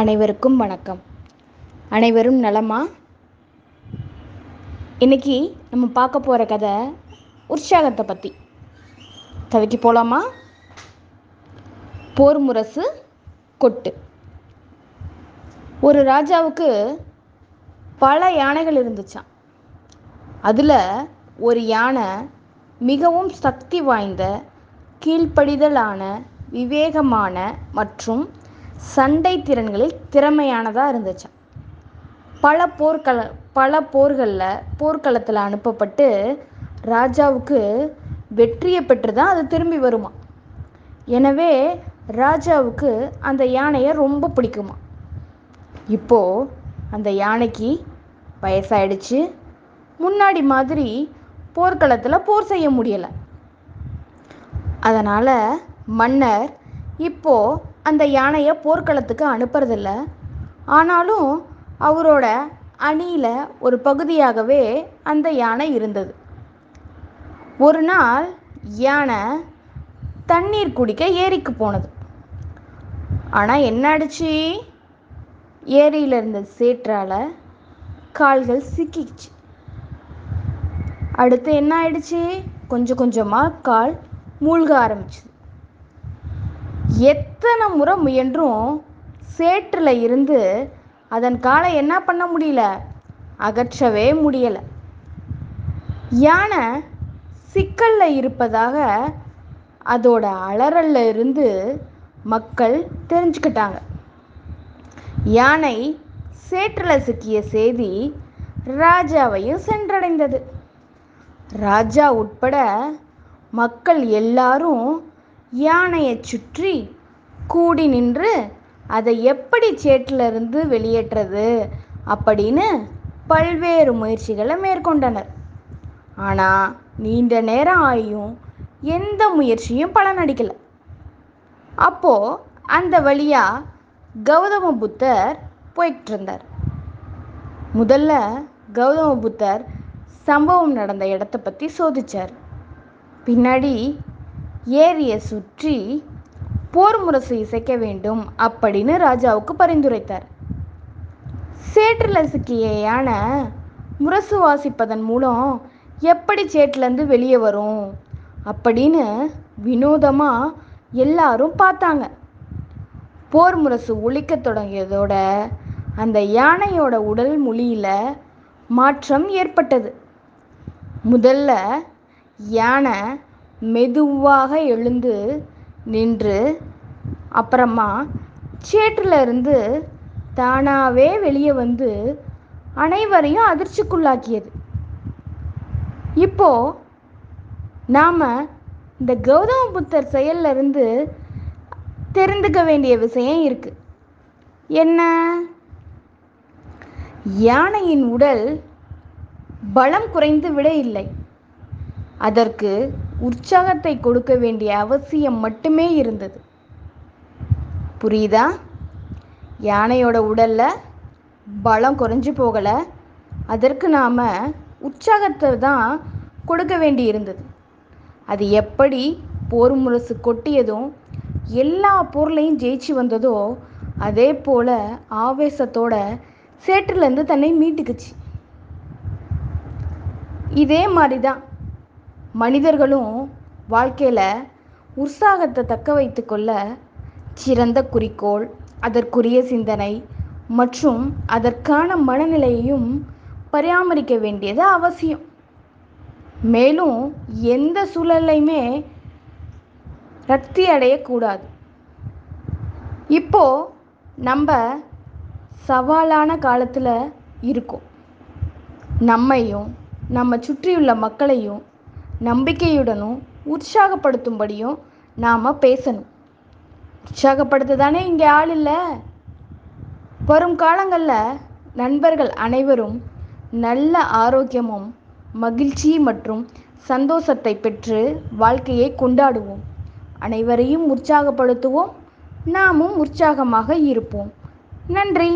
அனைவருக்கும் வணக்கம். அனைவரும் நலமா? இன்னைக்கு நம்ம பார்க்க போகிற கதை உற்சாகத்தை பற்றி கதைக்கு போகலாமா போர் முரசு கொட்டு. ஒரு ராஜாவுக்கு பல யானைகள் இருந்துச்சாம். அதில் ஒரு யானை மிகவும் சக்தி வாய்ந்த கீழ்ப்படிதலான விவேகமான மற்றும் சண்டை திறன்களில் திறமையானதாக இருந்துச்சு. பல போர்க்கள பல போர்களில் போர்க்களத்தில் அனுப்பப்பட்டு ராஜாவுக்கு வெற்றியை பெற்று தான் அது திரும்பி வருமா? எனவே ராஜாவுக்கு அந்த யானையை ரொம்ப பிடிக்குமா? இப்போது அந்த யானைக்கு வயசாயிடுச்சு. முன்னாடி மாதிரி போர்க்களத்தில் போர் செய்ய முடியலை. அதனால் மன்னர் இப்போது அந்த யானையை போர்க்களத்துக்கு அனுப்புறதில்ல. ஆனாலும் அவரோட அணியில் ஒரு பகுதியாகவே அந்த யானை இருந்தது. ஒரு நாள் யானை தண்ணீர் குடிக்க ஏரிக்கு போனது. ஆனால் என்ன ஆயிடுச்சு ஏரியில் இருந்த சேற்றால் கால்கள் சிக்கிச்சு அடுத்து என்ன ஆயிடுச்சு? கொஞ்சம் கொஞ்சமாக கால் மூழ்க ஆரம்பிச்சுது. எத்தனை முறை முயன்றும் சேற்றில் இருந்து அதன் காலை என்ன பண்ண முடியல? அகற்றவே முடியலை. யானை சிக்கலில் இருப்பதாக அதோட அலறல்ல இருந்து மக்கள் தெரிஞ்சுக்கிட்டாங்க. யானை சேற்றில் சிக்கிய செய்தி ராஜாவையும் சென்றடைந்தது. ராஜா உட்பட மக்கள் எல்லாரும் யானையை சுற்றி கூடி நின்று அதை எப்படி சேற்றிலிருந்து வெளியேற்றது? அப்படின்னு பல்வேறு முயற்சிகளை மேற்கொண்டனர். ஆனால் நீண்ட நேரம் ஆகியும் எந்த முயற்சியும் பலனடிக்கலை அப்போது அந்த வழியாக கௌதம புத்தர் போயிட்டு இருந்தார் முதல்ல கௌதம புத்தர் சம்பவம் நடந்த இடத்த பற்றி சோதித்தார் பின்னாடி ஏரியை சுற்றி போர் முரசு இசைக்க வேண்டும் அப்படின்னு ராஜாவுக்கு பரிந்துரைத்தார். சேற்றில் சிக்கிய யானை முரசு வாசிப்பதன் மூலம் எப்படி சேற்றிலேருந்து வெளியே வரும் அப்படின்னு வினோதமாக எல்லாரும் பார்த்தாங்க. போர் முரசு ஒழிக்க தொடங்கியதோட அந்த யானையோட உடல் மொழியில் மாற்றம் ஏற்பட்டது. முதல்ல யானை மெதுவாக எழுந்து நின்று அப்புறமா சேற்றில் இருந்து தானாகவே வெளியே வந்து அனைவரையும் அதிர்ச்சிக்குள்ளாக்கியது. இப்போ நாம் இந்த கௌதம புத்தர் செயல்ல இருந்து தெரிந்துக்க வேண்டிய விஷயம் இருக்கு. என்ன? யானையின் உடல் பலம் குறைந்து விட இல்லை. அதற்கு உற்சாகத்தை கொடுக்க வேண்டிய அவசியம் மட்டுமே இருந்தது. புரியுதா? யானையோட உடல்ல பலம் குறைஞ்சு போகலை. அதற்கு நாம் உற்சாகத்தை தான் கொடுக்க வேண்டி இருந்தது. அது எப்படி போர் முரசு கொட்டியதும் எல்லா பொருளையும் ஜெயிச்சு வந்ததோ அதே போல் ஆவேசத்தோட சேற்றுலேருந்து தன்னை மீட்டுக்குச்சு. இதே மாதிரி தான் மனிதர்களும் வாழ்க்கையில் உற்சாகத்தை தக்க வைத்து கொள்ள சிறந்த குறிக்கோள் அதற்குரிய சிந்தனை மற்றும் அதற்கான மனநிலையையும் பராமரிக்க வேண்டியது அவசியம். மேலும் எந்த சூழல்லையுமே ரக்தி அடையக்கூடாது இப்போ நம்ம சவாலான காலத்தில் இருக்கோம். நம்மையும் நம்ம சுற்றியுள்ள மக்களையும் நம்பிக்கையுடனும் உற்சாகப்படுத்தும்படியும் நாம் பேசணும். உற்சாகப்படுத்த தானே இங்கே ஆள் இல்லை? வரும் காலங்களில் நண்பர்கள் அனைவரும் நல்ல ஆரோக்கியமும் மகிழ்ச்சி மற்றும் சந்தோஷத்தை பெற்று வாழ்க்கையை கொண்டாடுவோம். அனைவரையும் உற்சாகப்படுத்துவோம் நாமும் உற்சாகமாக இருப்போம். நன்றி.